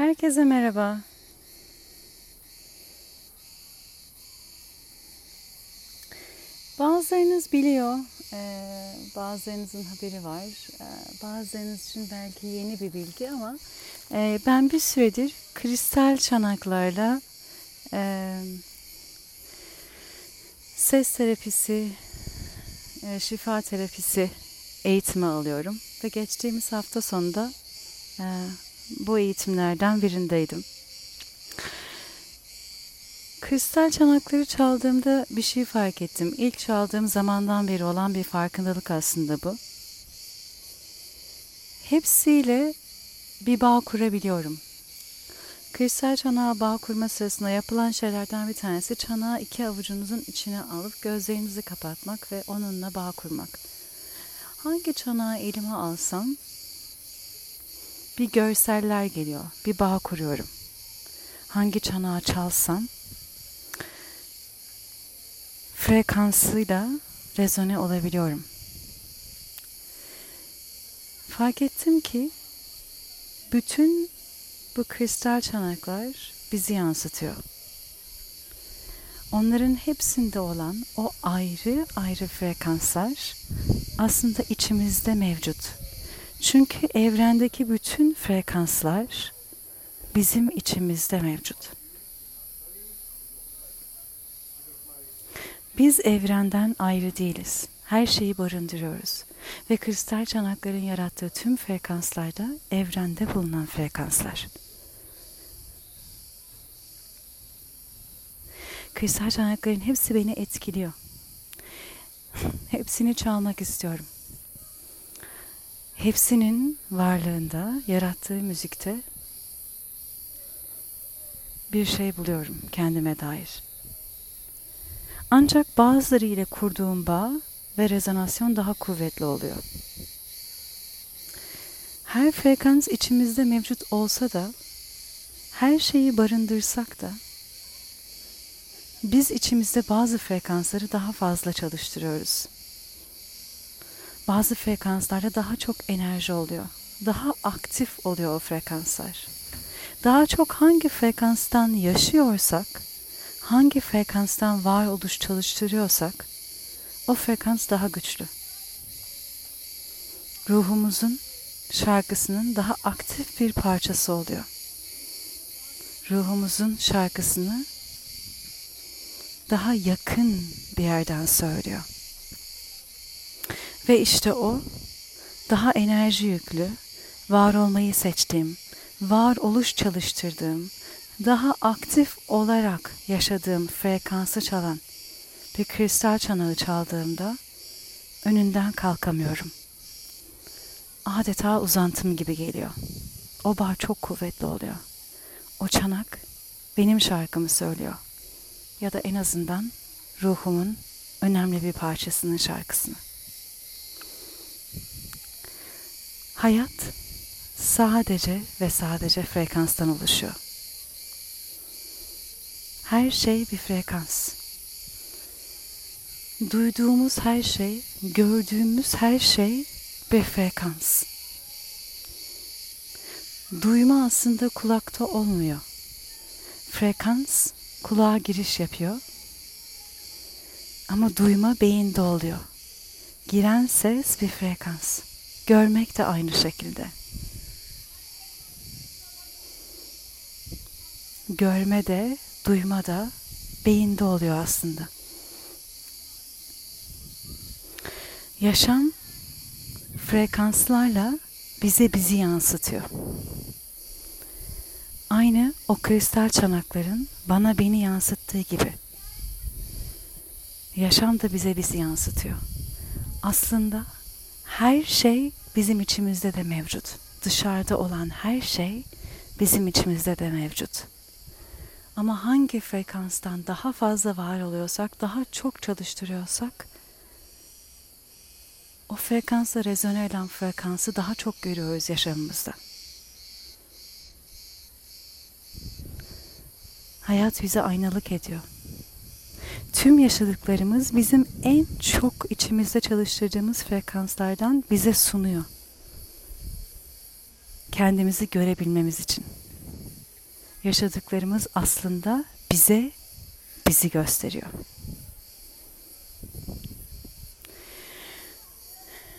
Herkese merhaba. Bazılarınız biliyor, bazılarınızın haberi var, bazılarınız için belki yeni bir bilgi ama ben bir süredir kristal çanaklarla ses terapisi, şifa terapisi eğitimi alıyorum ve geçtiğimiz hafta sonunda bu eğitimlerden birindeydim. Kristal çanakları çaldığımda bir şey fark ettim. İlk çaldığım zamandan beri olan bir farkındalık aslında bu. Hepsiyle bir bağ kurabiliyorum. Kristal çanağa bağ kurma sırasında yapılan şeylerden bir tanesi çanağı iki avucunuzun içine alıp gözlerinizi kapatmak ve onunla bağ kurmak. Hangi çanağı elime alsam bir görseller geliyor, bir bağ kuruyorum. Hangi çanağı çalsam frekansıyla rezone olabiliyorum. Fark ettim ki bütün bu kristal çanaklar bizi yansıtıyor. Onların hepsinde olan o ayrı ayrı frekanslar aslında içimizde mevcut. Çünkü evrendeki bütün frekanslar bizim içimizde mevcut. Biz evrenden ayrı değiliz. Her şeyi barındırıyoruz. Ve kristal çanakların yarattığı tüm frekanslar da evrende bulunan frekanslar. Kristal çanakların hepsi beni etkiliyor. Hepsini çalmak istiyorum. Hepsinin varlığında, yarattığı müzikte bir şey buluyorum kendime dair. Ancak bazıları ile kurduğum bağ ve rezonasyon daha kuvvetli oluyor. Her frekans içimizde mevcut olsa da, her şeyi barındırsak da, biz içimizde bazı frekansları daha fazla çalıştırıyoruz. Bazı frekanslarda daha çok enerji oluyor. Daha aktif oluyor o frekanslar. Daha çok hangi frekanstan yaşıyorsak, hangi frekanstan varoluş çalıştırıyorsak o frekans daha güçlü. Ruhumuzun şarkısının daha aktif bir parçası oluyor. Ruhumuzun şarkısını daha yakın bir yerden söylüyor. Ve işte o daha enerji yüklü, var olmayı seçtiğim, var oluş çalıştırdığım, daha aktif olarak yaşadığım frekansı çalan bir kristal çanağı çaldığımda önünden kalkamıyorum. Adeta uzantım gibi geliyor. O bar çok kuvvetli oluyor. O çanak benim şarkımı söylüyor. Ya da en azından ruhumun önemli bir parçasının şarkısını. Hayat sadece ve sadece frekanstan oluşuyor. Her şey bir frekans. Duyduğumuz her şey, gördüğümüz her şey bir frekans. Duyma aslında kulakta olmuyor. Frekans kulağa giriş yapıyor. Ama duyma beyinde oluyor. Giren ses bir frekans. Görmek de aynı şekilde. Görme de duyma da beyinde oluyor aslında. Yaşam frekanslarla bize bizi yansıtıyor. Aynı o kristal çanakların bana beni yansıttığı gibi. Yaşam da bize bizi yansıtıyor. Aslında her şey bizim içimizde de mevcut. Dışarıda olan her şey bizim içimizde de mevcut. Ama hangi frekanstan daha fazla var oluyorsak, daha çok çalıştırıyorsak o frekansla rezone eden frekansı daha çok görüyoruz yaşamımızda. Hayat bize aynalık ediyor. Tüm yaşadıklarımız bizim en çok içimizde çalıştırdığımız frekanslardan bize sunuyor. Kendimizi görebilmemiz için. yaşadıklarımız aslında bize bizi gösteriyor.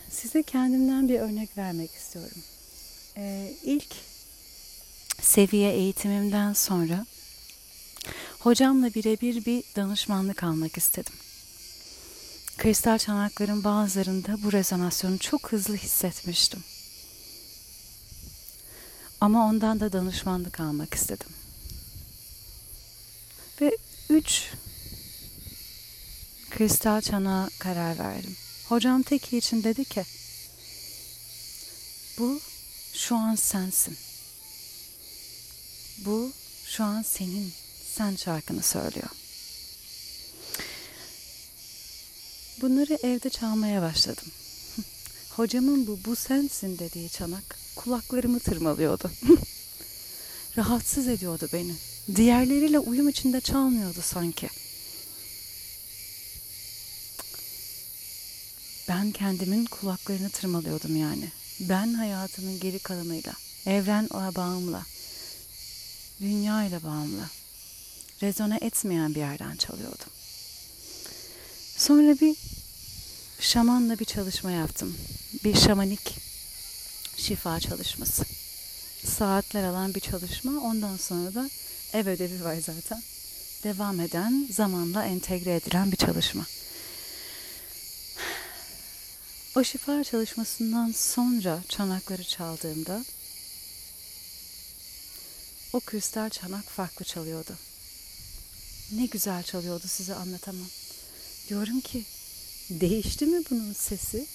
Size kendimden bir örnek vermek istiyorum. Ee, ilk seviye eğitimimden sonra hocamla birebir bir danışmanlık almak istedim. Kristal çanakların bazılarında bu rezonasyonu çok hızlı hissetmiştim. Ama ondan da danışmanlık almak istedim. Ve üç kristal çanağa karar verdim. Hocam teki için dedi ki bu şu an sensin. Bu şu an senin. Sen şarkını söylüyor. Bunları evde çalmaya başladım. Hocamın bu bu sensin dediği çanak kulaklarımı tırmalıyordu. Rahatsız ediyordu beni. Diğerleriyle uyum içinde çalmıyordu sanki. Ben kendimin kulaklarını tırmalıyordum yani. Ben hayatımın geri kalanıyla, evren bağımla, dünya ile bağımlı, rezone etmeyen bir yerden çalıyordum. Sonra bir şamanla bir çalışma yaptım. Bir şamanik şifa çalışması. Saatler alan bir çalışma. Ondan sonra da ev ödevi var zaten. Devam eden, zamanla entegre edilen bir çalışma. O şifa çalışmasından sonra çanakları çaldığımda o kristal çanak farklı çalıyordu. Ne güzel çalıyordu size anlatamam. Diyorum ki değişti mi bunun sesi?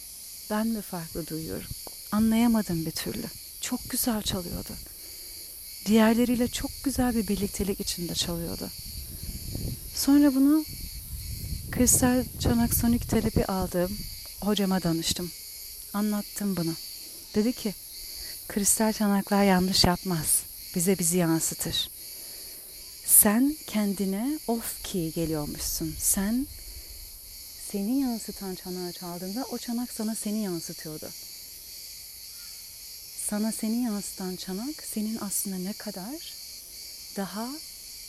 Ben mi farklı duyuyorum? Anlayamadım bir türlü. Çok güzel çalıyordu. Diğerleriyle çok güzel bir birliktelik içinde çalıyordu. Sonra bunu kristal çanak sonik terapi aldığım hocama danıştım. Anlattım bunu. Dedi ki kristal çanaklar yanlış yapmaz. Bize bizi yansıtır. Sen kendine off key geliyormuşsun. Sen seni yansıtan çanağı çaldığında o çanak sana seni yansıtıyordu. Sana seni yansıtan çanak senin aslında ne kadar daha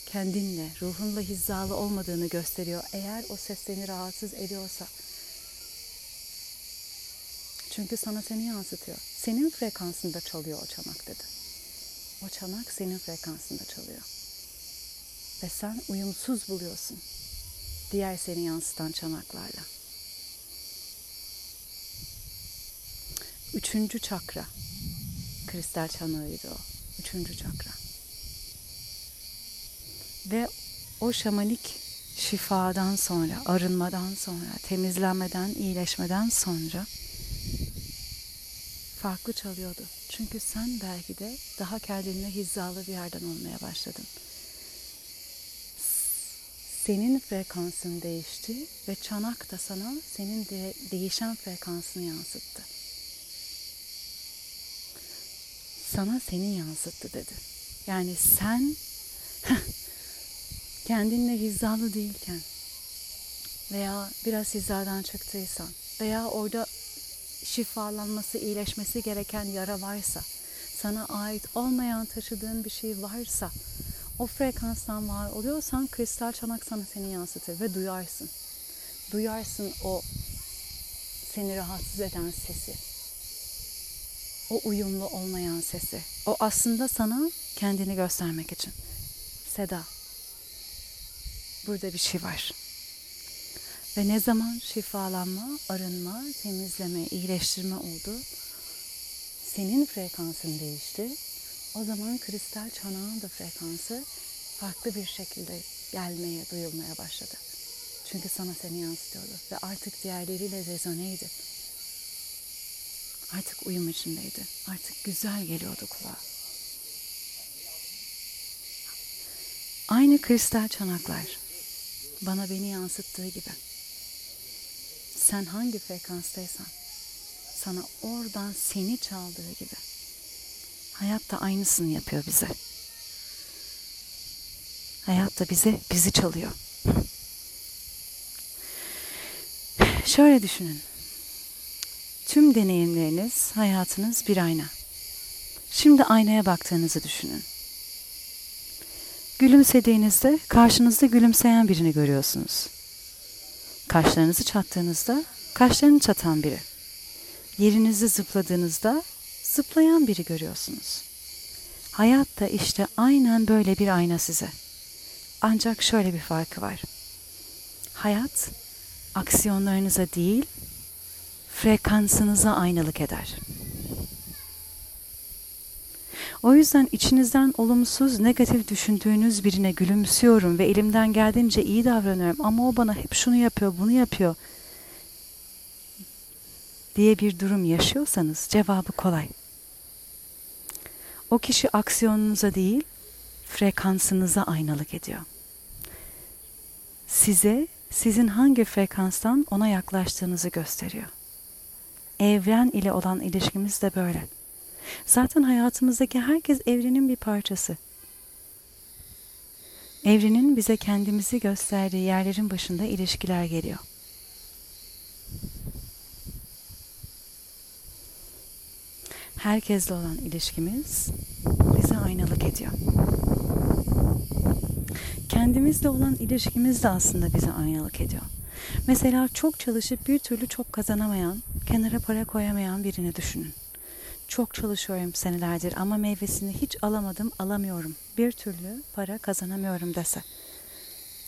kendinle, ruhunla hizalı olmadığını gösteriyor. Eğer o ses seni rahatsız ediyorsa. Çünkü sana seni yansıtıyor. Senin frekansında çalıyor o çanak dedi. O çanak senin frekansında çalıyor. Ve sen uyumsuz buluyorsun diğer seni yansıtan çanaklarla. Üçüncü çakra. Kristal çanağıydı o. Üçüncü çakra. Ve o şamanik şifadan sonra, arınmadan sonra, temizlenmeden, iyileşmeden sonra farklı çalıyordu. Çünkü sen belki de daha kendine hizalı bir yerden olmaya başladın senin frekansın değişti ve çanak da sana senin de değişen frekansını yansıttı. Sana seni yansıttı dedi. Yani sen kendinle hizalı değilken veya biraz hizadan çıktıysan veya orada şifalanması, iyileşmesi gereken yara varsa, sana ait olmayan taşıdığın bir şey varsa o frekanstan var oluyorsan kristal çanak sana seni yansıtır ve duyarsın. Duyarsın o seni rahatsız eden sesi. O uyumlu olmayan sesi. O aslında sana kendini göstermek için. Seda. Burada bir şey var. Ve ne zaman şifalanma, arınma, temizleme, iyileştirme oldu, senin frekansın değişti o zaman kristal çanağın da frekansı farklı bir şekilde gelmeye, duyulmaya başladı. Çünkü sana seni yansıtıyordu ve artık diğerleriyle rezoneydi. Artık uyum içindeydi. Artık güzel geliyordu kulağa. Aynı kristal çanaklar bana beni yansıttığı gibi. Sen hangi frekanstaysan sana oradan seni çaldığı gibi Hayat da aynısını yapıyor bize. Hayat da bize bizi çalıyor. Şöyle düşünün. Tüm deneyimleriniz, hayatınız bir ayna. Şimdi aynaya baktığınızı düşünün. Gülümsediğinizde karşınızda gülümseyen birini görüyorsunuz. Kaşlarınızı çattığınızda kaşlarını çatan biri. Yerinizi zıpladığınızda zıplayan biri görüyorsunuz. Hayat da işte aynen böyle bir ayna size. Ancak şöyle bir farkı var. Hayat aksiyonlarınıza değil, frekansınıza aynalık eder. O yüzden içinizden olumsuz, negatif düşündüğünüz birine gülümsüyorum ve elimden geldiğince iyi davranıyorum ama o bana hep şunu yapıyor, bunu yapıyor diye bir durum yaşıyorsanız cevabı kolay. O kişi aksiyonunuza değil, frekansınıza aynalık ediyor. Size sizin hangi frekanstan ona yaklaştığınızı gösteriyor. Evren ile olan ilişkimiz de böyle. Zaten hayatımızdaki herkes evrenin bir parçası. Evrenin bize kendimizi gösterdiği yerlerin başında ilişkiler geliyor. Herkesle olan ilişkimiz bize aynalık ediyor. Kendimizle olan ilişkimiz de aslında bize aynalık ediyor. Mesela çok çalışıp bir türlü çok kazanamayan, kenara para koyamayan birini düşünün. Çok çalışıyorum senelerdir ama meyvesini hiç alamadım, alamıyorum. Bir türlü para kazanamıyorum dese.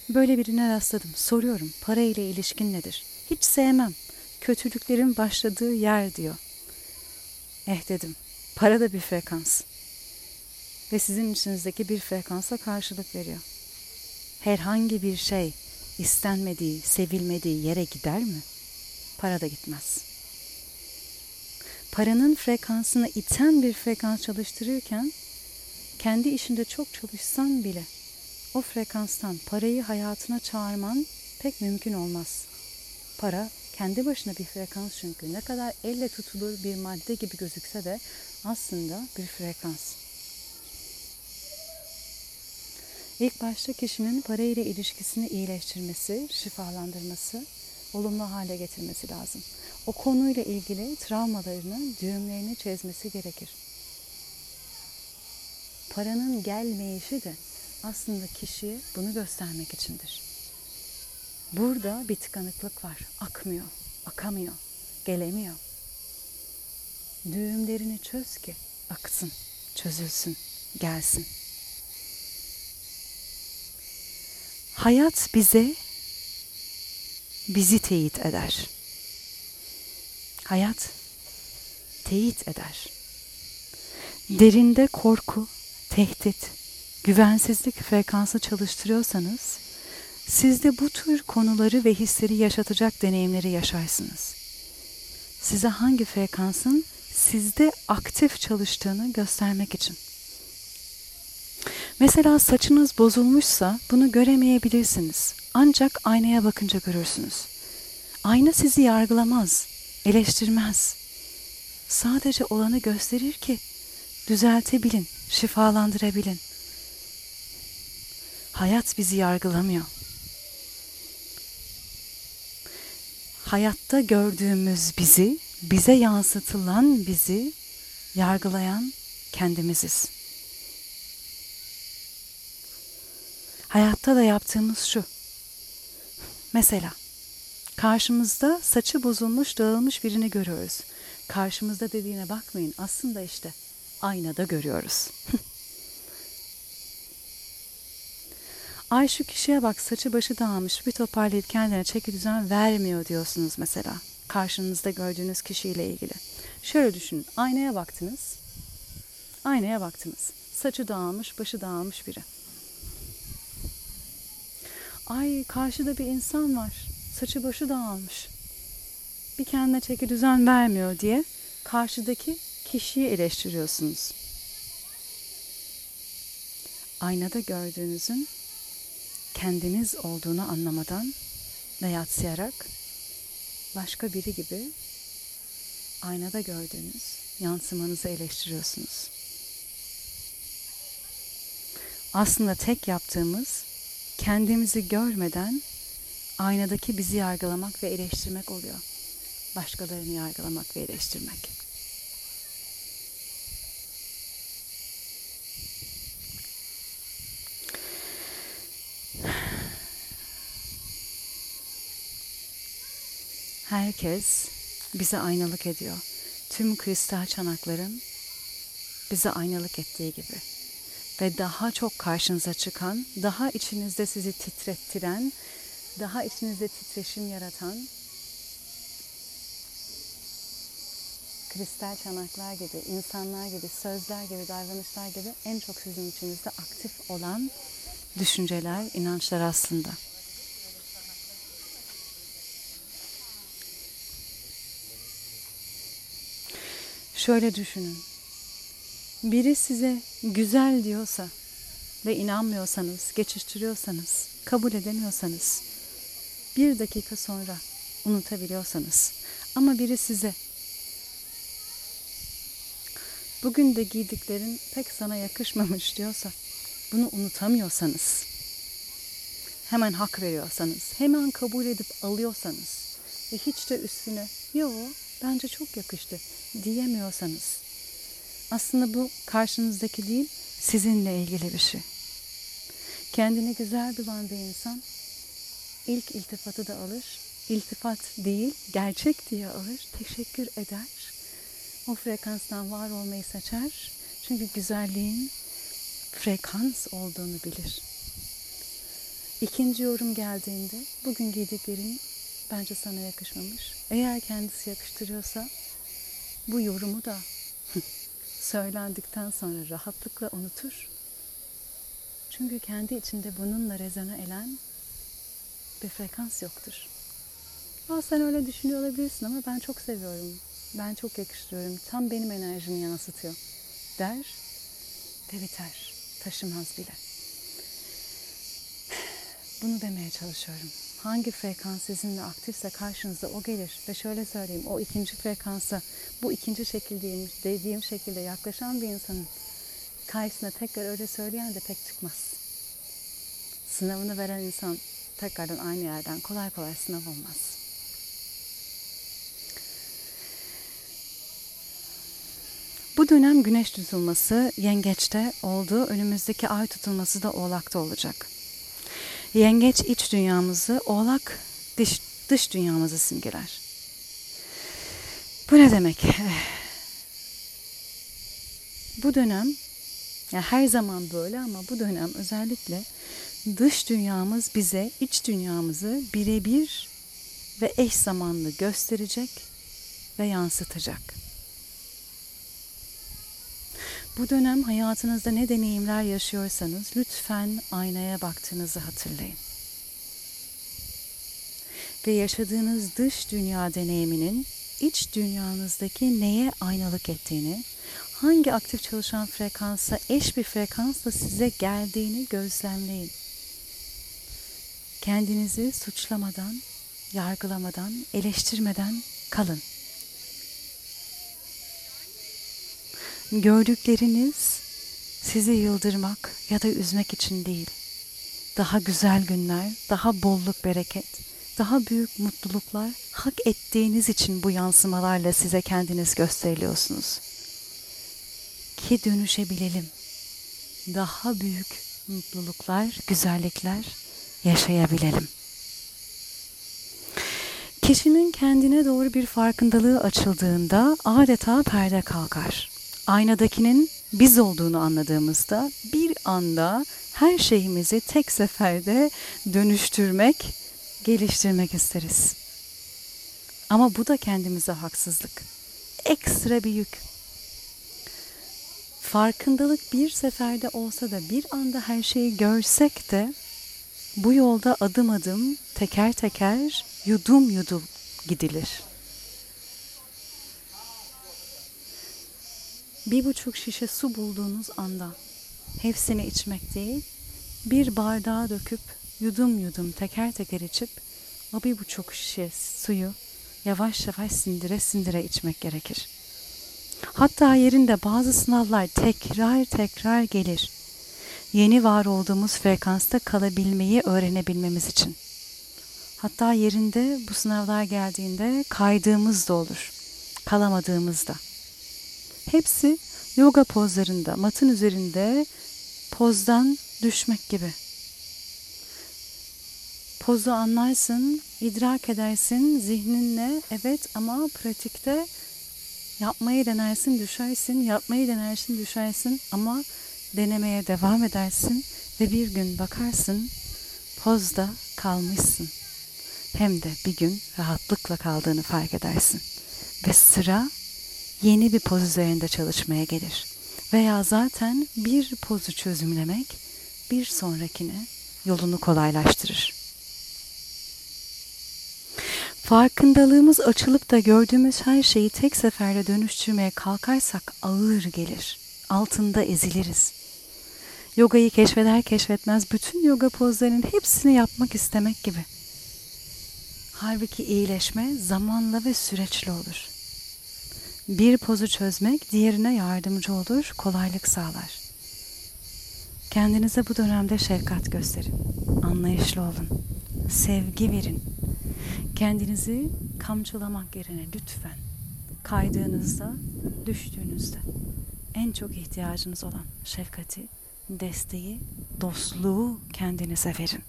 Böyle birine rastladım. Soruyorum, para ile ilişkin nedir? Hiç sevmem. Kötülüklerin başladığı yer diyor. Eh dedim, para da bir frekans. Ve sizin içinizdeki bir frekansa karşılık veriyor. Herhangi bir şey istenmediği, sevilmediği yere gider mi? Para da gitmez paranın frekansını iten bir frekans çalıştırırken kendi işinde çok çalışsan bile o frekanstan parayı hayatına çağırman pek mümkün olmaz. Para kendi başına bir frekans çünkü ne kadar elle tutulur bir madde gibi gözükse de aslında bir frekans. İlk başta kişinin parayla ilişkisini iyileştirmesi, şifalandırması, olumlu hale getirmesi lazım o konuyla ilgili travmalarını, düğümlerini çözmesi gerekir. Paranın gelmeyişi de aslında kişiye bunu göstermek içindir. Burada bir tıkanıklık var. Akmıyor, akamıyor, gelemiyor. Düğümlerini çöz ki aksın, çözülsün, gelsin. Hayat bize bizi teyit eder hayat teyit eder. Derinde korku, tehdit, güvensizlik frekansı çalıştırıyorsanız, siz de bu tür konuları ve hisleri yaşatacak deneyimleri yaşarsınız. Size hangi frekansın sizde aktif çalıştığını göstermek için. Mesela saçınız bozulmuşsa bunu göremeyebilirsiniz. Ancak aynaya bakınca görürsünüz. Ayna sizi yargılamaz eleştirmez. Sadece olanı gösterir ki düzeltebilin, şifalandırabilin. Hayat bizi yargılamıyor. Hayatta gördüğümüz bizi, bize yansıtılan bizi yargılayan kendimiziz. Hayatta da yaptığımız şu. Mesela Karşımızda saçı bozulmuş, dağılmış birini görüyoruz. Karşımızda dediğine bakmayın. Aslında işte aynada görüyoruz. Ay şu kişiye bak saçı başı dağılmış bir toparlayıp kendine çeki düzen vermiyor diyorsunuz mesela. Karşınızda gördüğünüz kişiyle ilgili. Şöyle düşünün aynaya baktınız. Aynaya baktınız. Saçı dağılmış başı dağılmış biri. Ay karşıda bir insan var saçı başı dağılmış. Bir kendine çeki düzen vermiyor diye karşıdaki kişiyi eleştiriyorsunuz. Aynada gördüğünüzün kendiniz olduğunu anlamadan ve yatsıyarak başka biri gibi aynada gördüğünüz yansımanızı eleştiriyorsunuz. Aslında tek yaptığımız kendimizi görmeden aynadaki bizi yargılamak ve eleştirmek oluyor. Başkalarını yargılamak ve eleştirmek. Herkes bize aynalık ediyor. Tüm kristal çanakların bize aynalık ettiği gibi. Ve daha çok karşınıza çıkan, daha içinizde sizi titrettiren, daha içinizde titreşim yaratan kristal çanaklar gibi, insanlar gibi, sözler gibi, davranışlar gibi en çok sizin içinizde aktif olan düşünceler, inançlar aslında. Şöyle düşünün. Biri size güzel diyorsa ve inanmıyorsanız, geçiştiriyorsanız, kabul edemiyorsanız, bir dakika sonra unutabiliyorsanız ama biri size bugün de giydiklerin pek sana yakışmamış diyorsa, bunu unutamıyorsanız, hemen hak veriyorsanız, hemen kabul edip alıyorsanız ve hiç de üstüne yo bence çok yakıştı diyemiyorsanız, aslında bu karşınızdaki değil, sizinle ilgili bir şey. Kendini güzel bulan bir insan ilk iltifatı da alır. İltifat değil, gerçek diye alır, teşekkür eder o frekanstan var olmayı seçer. Çünkü güzelliğin frekans olduğunu bilir. İkinci yorum geldiğinde bugün giydiklerin bence sana yakışmamış. Eğer kendisi yakıştırıyorsa bu yorumu da söylendikten sonra rahatlıkla unutur. Çünkü kendi içinde bununla rezone eden bir frekans yoktur. Aa, sen öyle düşünüyor olabilirsin ama ben çok seviyorum ben çok yakıştırıyorum. Tam benim enerjimi yansıtıyor. Der ve biter. Taşımaz bile. Bunu demeye çalışıyorum. Hangi frekans sizinle aktifse karşınıza o gelir. Ve şöyle söyleyeyim o ikinci frekansa bu ikinci şekilde dediğim şekilde yaklaşan bir insanın karşısına tekrar öyle söyleyen de pek çıkmaz. Sınavını veren insan tekrardan aynı yerden kolay kolay sınav olmaz. Bu dönem güneş tutulması yengeçte oldu. Önümüzdeki ay tutulması da oğlakta olacak. Yengeç iç dünyamızı, oğlak dış, dış dünyamızı simgeler. Bu ne demek? Bu dönem, yani her zaman böyle ama bu dönem özellikle dış dünyamız bize iç dünyamızı birebir ve eş zamanlı gösterecek ve yansıtacak. Bu dönem hayatınızda ne deneyimler yaşıyorsanız lütfen aynaya baktığınızı hatırlayın. Ve yaşadığınız dış dünya deneyiminin iç dünyanızdaki neye aynalık ettiğini, hangi aktif çalışan frekansa eş bir frekansla size geldiğini gözlemleyin. Kendinizi suçlamadan, yargılamadan, eleştirmeden kalın. Gördükleriniz sizi yıldırmak ya da üzmek için değil. Daha güzel günler, daha bolluk bereket, daha büyük mutluluklar hak ettiğiniz için bu yansımalarla size kendiniz gösteriliyorsunuz. Ki dönüşebilelim. Daha büyük mutluluklar, güzellikler yaşayabilelim. Kişinin kendine doğru bir farkındalığı açıldığında adeta perde kalkar aynadakinin biz olduğunu anladığımızda bir anda her şeyimizi tek seferde dönüştürmek, geliştirmek isteriz. Ama bu da kendimize haksızlık. Ekstra bir yük. Farkındalık bir seferde olsa da bir anda her şeyi görsek de bu yolda adım adım, teker teker, yudum yudum gidilir. Bir buçuk şişe su bulduğunuz anda hepsini içmek değil, bir bardağa döküp yudum yudum teker teker içip o bir buçuk şişe suyu yavaş yavaş sindire sindire içmek gerekir. Hatta yerinde bazı sınavlar tekrar tekrar gelir. Yeni var olduğumuz frekansta kalabilmeyi öğrenebilmemiz için. Hatta yerinde bu sınavlar geldiğinde kaydığımız da olur. Kalamadığımız da. Hepsi yoga pozlarında, matın üzerinde pozdan düşmek gibi. Pozu anlarsın, idrak edersin zihninle evet ama pratikte yapmayı denersin, düşersin, yapmayı denersin, düşersin ama denemeye devam edersin ve bir gün bakarsın pozda kalmışsın. Hem de bir gün rahatlıkla kaldığını fark edersin. Ve sıra yeni bir poz üzerinde çalışmaya gelir. Veya zaten bir pozu çözümlemek bir sonrakine yolunu kolaylaştırır. Farkındalığımız açılıp da gördüğümüz her şeyi tek seferde dönüştürmeye kalkarsak ağır gelir. Altında eziliriz. Yogayı keşfeder keşfetmez bütün yoga pozlarının hepsini yapmak istemek gibi. Halbuki iyileşme zamanla ve süreçli olur. Bir pozu çözmek diğerine yardımcı olur, kolaylık sağlar. Kendinize bu dönemde şefkat gösterin. Anlayışlı olun. Sevgi verin. Kendinizi kamçılamak yerine lütfen kaydığınızda, düştüğünüzde en çok ihtiyacınız olan şefkati, desteği, dostluğu kendinize verin.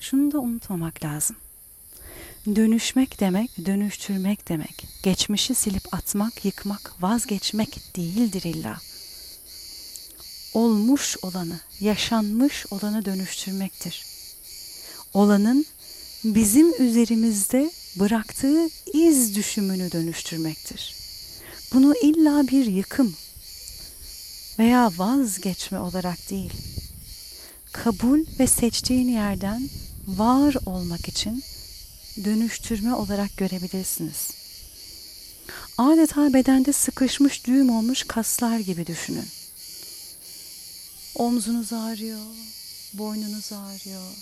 Şunu da unutmamak lazım. Dönüşmek demek, dönüştürmek demek. Geçmişi silip atmak, yıkmak, vazgeçmek değildir illa. Olmuş olanı, yaşanmış olanı dönüştürmektir. Olanın bizim üzerimizde bıraktığı iz düşümünü dönüştürmektir. Bunu illa bir yıkım veya vazgeçme olarak değil, kabul ve seçtiğin yerden var olmak için dönüştürme olarak görebilirsiniz. Adeta bedende sıkışmış düğüm olmuş kaslar gibi düşünün. Omzunuz ağrıyor, boynunuz ağrıyor,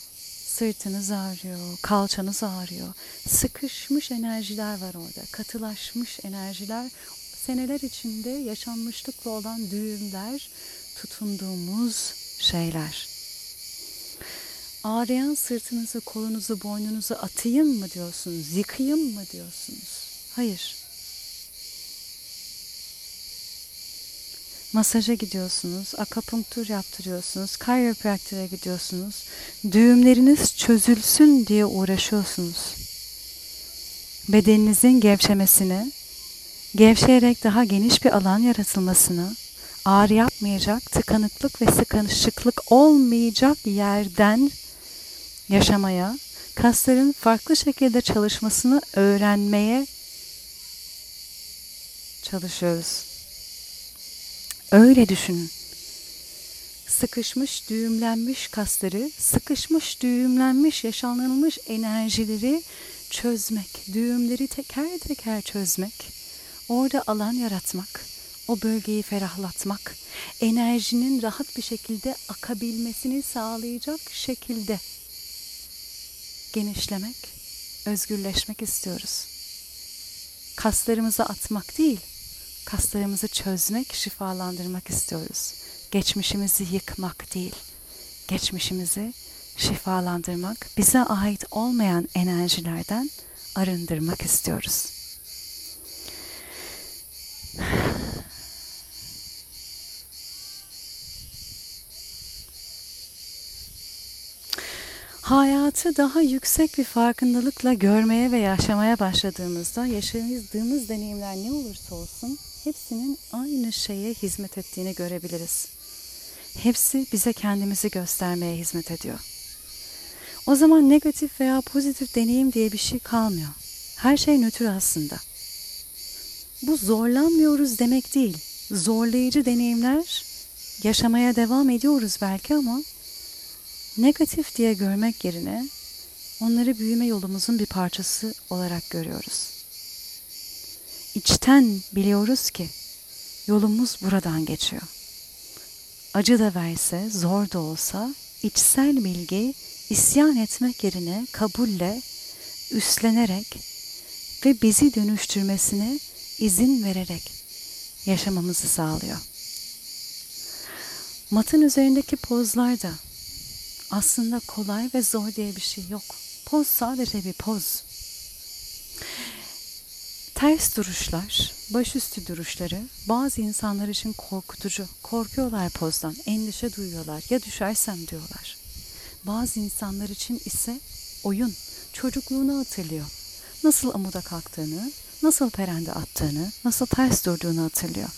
sırtınız ağrıyor, kalçanız ağrıyor. Sıkışmış enerjiler var orada, katılaşmış enerjiler, seneler içinde yaşanmışlıkla olan düğümler, tutunduğumuz şeyler. Ağrıyan sırtınızı, kolunuzu, boynunuzu atayım mı diyorsunuz, yıkayım mı diyorsunuz? Hayır. Masaja gidiyorsunuz, akapunktur yaptırıyorsunuz, kayropraktöre gidiyorsunuz. Düğümleriniz çözülsün diye uğraşıyorsunuz. Bedeninizin gevşemesine, gevşeyerek daha geniş bir alan yaratılmasına, ağrı yapmayacak, tıkanıklık ve sıkışıklık olmayacak yerden yaşamaya, kasların farklı şekilde çalışmasını öğrenmeye çalışıyoruz. Öyle düşünün. Sıkışmış, düğümlenmiş kasları, sıkışmış, düğümlenmiş, yaşanılmış enerjileri çözmek, düğümleri teker teker çözmek, orada alan yaratmak, o bölgeyi ferahlatmak, enerjinin rahat bir şekilde akabilmesini sağlayacak şekilde genişlemek, özgürleşmek istiyoruz. Kaslarımızı atmak değil, kaslarımızı çözmek, şifalandırmak istiyoruz. Geçmişimizi yıkmak değil, geçmişimizi şifalandırmak, bize ait olmayan enerjilerden arındırmak istiyoruz. Hayatı daha yüksek bir farkındalıkla görmeye ve yaşamaya başladığımızda yaşadığımız deneyimler ne olursa olsun hepsinin aynı şeye hizmet ettiğini görebiliriz. Hepsi bize kendimizi göstermeye hizmet ediyor. O zaman negatif veya pozitif deneyim diye bir şey kalmıyor. Her şey nötr aslında. Bu zorlanmıyoruz demek değil. Zorlayıcı deneyimler yaşamaya devam ediyoruz belki ama negatif diye görmek yerine onları büyüme yolumuzun bir parçası olarak görüyoruz. İçten biliyoruz ki yolumuz buradan geçiyor. Acı da verse, zor da olsa içsel bilgi isyan etmek yerine kabulle, üstlenerek ve bizi dönüştürmesine izin vererek yaşamamızı sağlıyor. Matın üzerindeki pozlar da aslında kolay ve zor diye bir şey yok. Poz sadece bir poz. Ters duruşlar, başüstü duruşları bazı insanlar için korkutucu. Korkuyorlar pozdan, endişe duyuyorlar. Ya düşersem diyorlar. Bazı insanlar için ise oyun, çocukluğunu hatırlıyor. Nasıl amuda kalktığını, nasıl perende attığını, nasıl ters durduğunu hatırlıyor.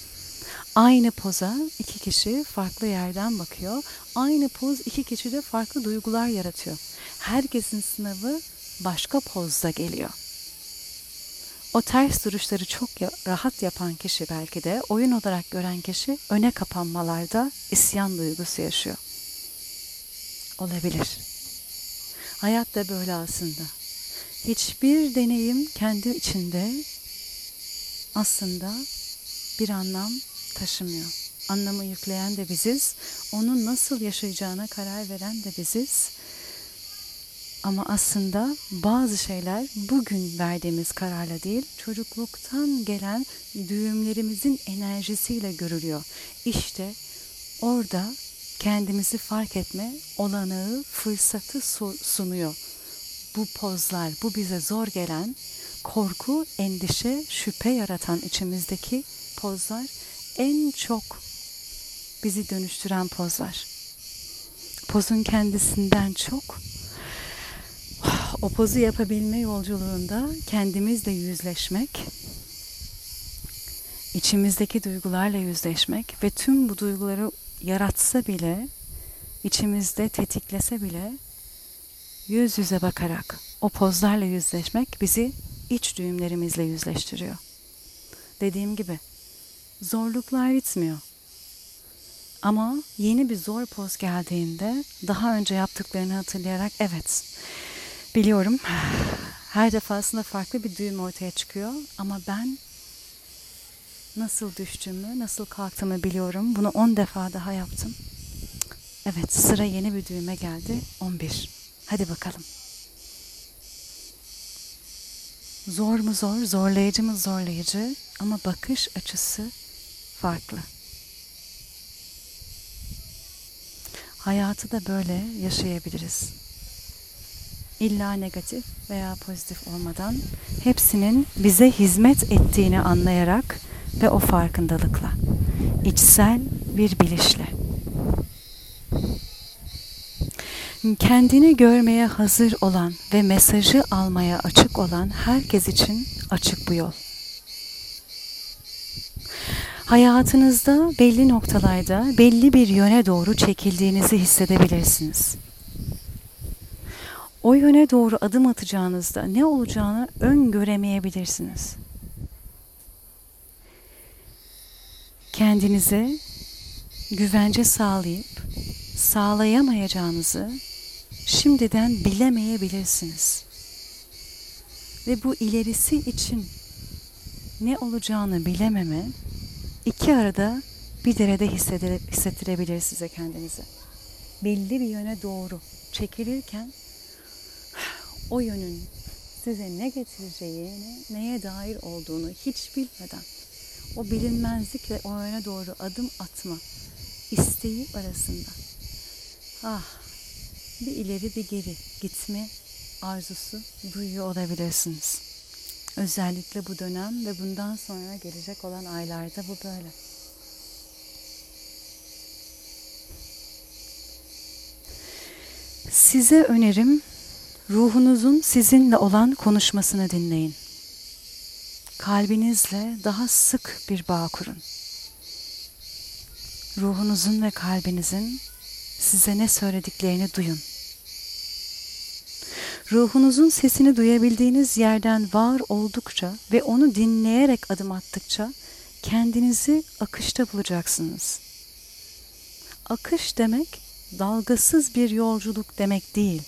Aynı poza iki kişi farklı yerden bakıyor. Aynı poz iki kişide farklı duygular yaratıyor. Herkesin sınavı başka pozda geliyor. O ters duruşları çok rahat yapan kişi belki de oyun olarak gören kişi öne kapanmalarda isyan duygusu yaşıyor. Olabilir. Hayat da böyle aslında. Hiçbir deneyim kendi içinde aslında bir anlam taşımıyor. Anlamı yükleyen de biziz. Onun nasıl yaşayacağına karar veren de biziz. Ama aslında bazı şeyler bugün verdiğimiz kararla değil, çocukluktan gelen düğümlerimizin enerjisiyle görülüyor. İşte orada kendimizi fark etme olanağı, fırsatı sunuyor. Bu pozlar, bu bize zor gelen korku, endişe, şüphe yaratan içimizdeki pozlar en çok bizi dönüştüren pozlar. Pozun kendisinden çok o pozu yapabilme yolculuğunda kendimizle yüzleşmek, içimizdeki duygularla yüzleşmek ve tüm bu duyguları yaratsa bile, içimizde tetiklese bile yüz yüze bakarak o pozlarla yüzleşmek bizi iç düğümlerimizle yüzleştiriyor. Dediğim gibi zorluklar bitmiyor. Ama yeni bir zor poz geldiğinde daha önce yaptıklarını hatırlayarak evet biliyorum her defasında farklı bir düğüm ortaya çıkıyor ama ben nasıl düştüğümü, nasıl kalktığımı biliyorum. Bunu 10 defa daha yaptım. Evet sıra yeni bir düğüme geldi. 11. Hadi bakalım. Zor mu zor, zorlayıcı mı zorlayıcı ama bakış açısı farklı. Hayatı da böyle yaşayabiliriz. İlla negatif veya pozitif olmadan hepsinin bize hizmet ettiğini anlayarak ve o farkındalıkla, içsel bir bilişle. Kendini görmeye hazır olan ve mesajı almaya açık olan herkes için açık bu yol. Hayatınızda belli noktalarda belli bir yöne doğru çekildiğinizi hissedebilirsiniz. O yöne doğru adım atacağınızda ne olacağını öngöremeyebilirsiniz. Kendinize güvence sağlayıp sağlayamayacağınızı şimdiden bilemeyebilirsiniz. Ve bu ilerisi için ne olacağını bilememe iki arada bir derede hissettirebilir size kendinizi. Belli bir yöne doğru çekilirken o yönün size ne getireceğini, neye dair olduğunu hiç bilmeden o bilinmezlikle o yöne doğru adım atma isteği arasında ah bir ileri bir geri gitme arzusu duyuyor olabilirsiniz. Özellikle bu dönem ve bundan sonra gelecek olan aylarda bu böyle. Size önerim ruhunuzun sizinle olan konuşmasını dinleyin. Kalbinizle daha sık bir bağ kurun. Ruhunuzun ve kalbinizin size ne söylediklerini duyun. Ruhunuzun sesini duyabildiğiniz yerden var oldukça ve onu dinleyerek adım attıkça kendinizi akışta bulacaksınız. Akış demek dalgasız bir yolculuk demek değil.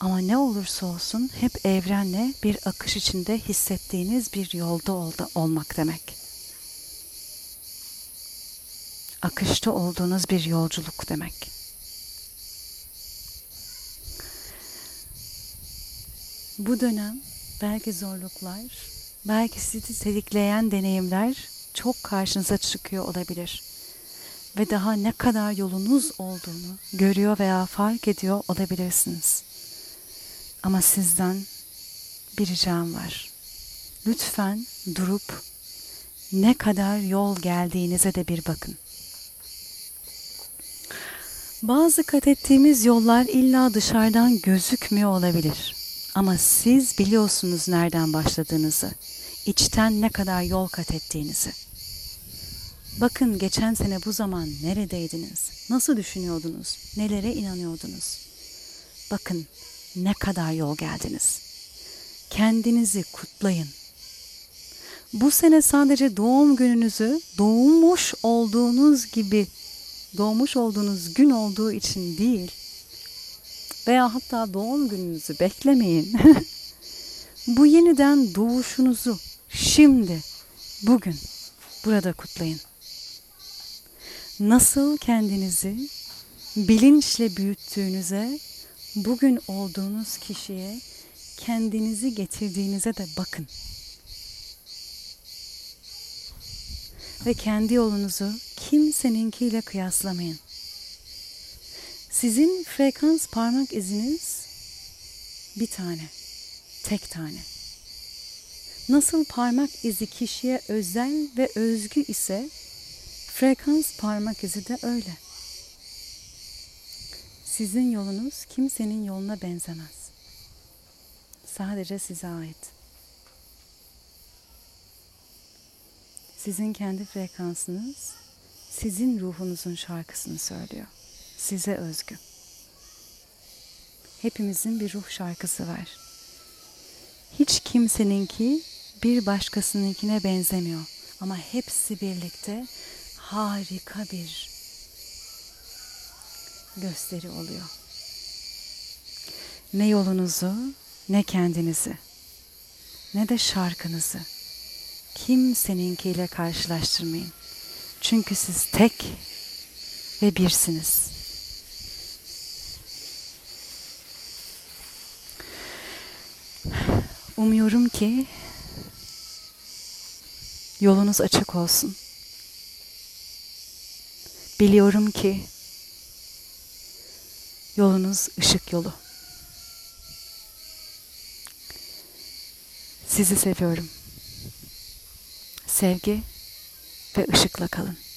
Ama ne olursa olsun hep evrenle bir akış içinde hissettiğiniz bir yolda olda olmak demek. Akışta olduğunuz bir yolculuk demek. Bu dönem belki zorluklar, belki sizi tetikleyen deneyimler çok karşınıza çıkıyor olabilir. Ve daha ne kadar yolunuz olduğunu görüyor veya fark ediyor olabilirsiniz. Ama sizden bir ricam var. Lütfen durup ne kadar yol geldiğinize de bir bakın. Bazı kat ettiğimiz yollar illa dışarıdan gözükmüyor olabilir. Ama siz biliyorsunuz nereden başladığınızı, içten ne kadar yol kat ettiğinizi. Bakın geçen sene bu zaman neredeydiniz? Nasıl düşünüyordunuz? Nelere inanıyordunuz? Bakın ne kadar yol geldiniz. Kendinizi kutlayın. Bu sene sadece doğum gününüzü doğmuş olduğunuz gibi doğmuş olduğunuz gün olduğu için değil veya hatta doğum gününüzü beklemeyin. Bu yeniden doğuşunuzu şimdi, bugün burada kutlayın. Nasıl kendinizi bilinçle büyüttüğünüze, bugün olduğunuz kişiye kendinizi getirdiğinize de bakın. Ve kendi yolunuzu kimseninkiyle kıyaslamayın. Sizin frekans parmak iziniz bir tane, tek tane. Nasıl parmak izi kişiye özel ve özgü ise frekans parmak izi de öyle. Sizin yolunuz kimsenin yoluna benzemez. Sadece size ait. Sizin kendi frekansınız sizin ruhunuzun şarkısını söylüyor. Size özgü. Hepimizin bir ruh şarkısı var. Hiç kimseninki bir başkasınınkine benzemiyor. Ama hepsi birlikte harika bir gösteri oluyor. Ne yolunuzu, ne kendinizi, ne de şarkınızı kimseninkiyle karşılaştırmayın. Çünkü siz tek ve birsiniz. Umuyorum ki yolunuz açık olsun. Biliyorum ki yolunuz ışık yolu. Sizi seviyorum. Sevgi ve ışıkla kalın.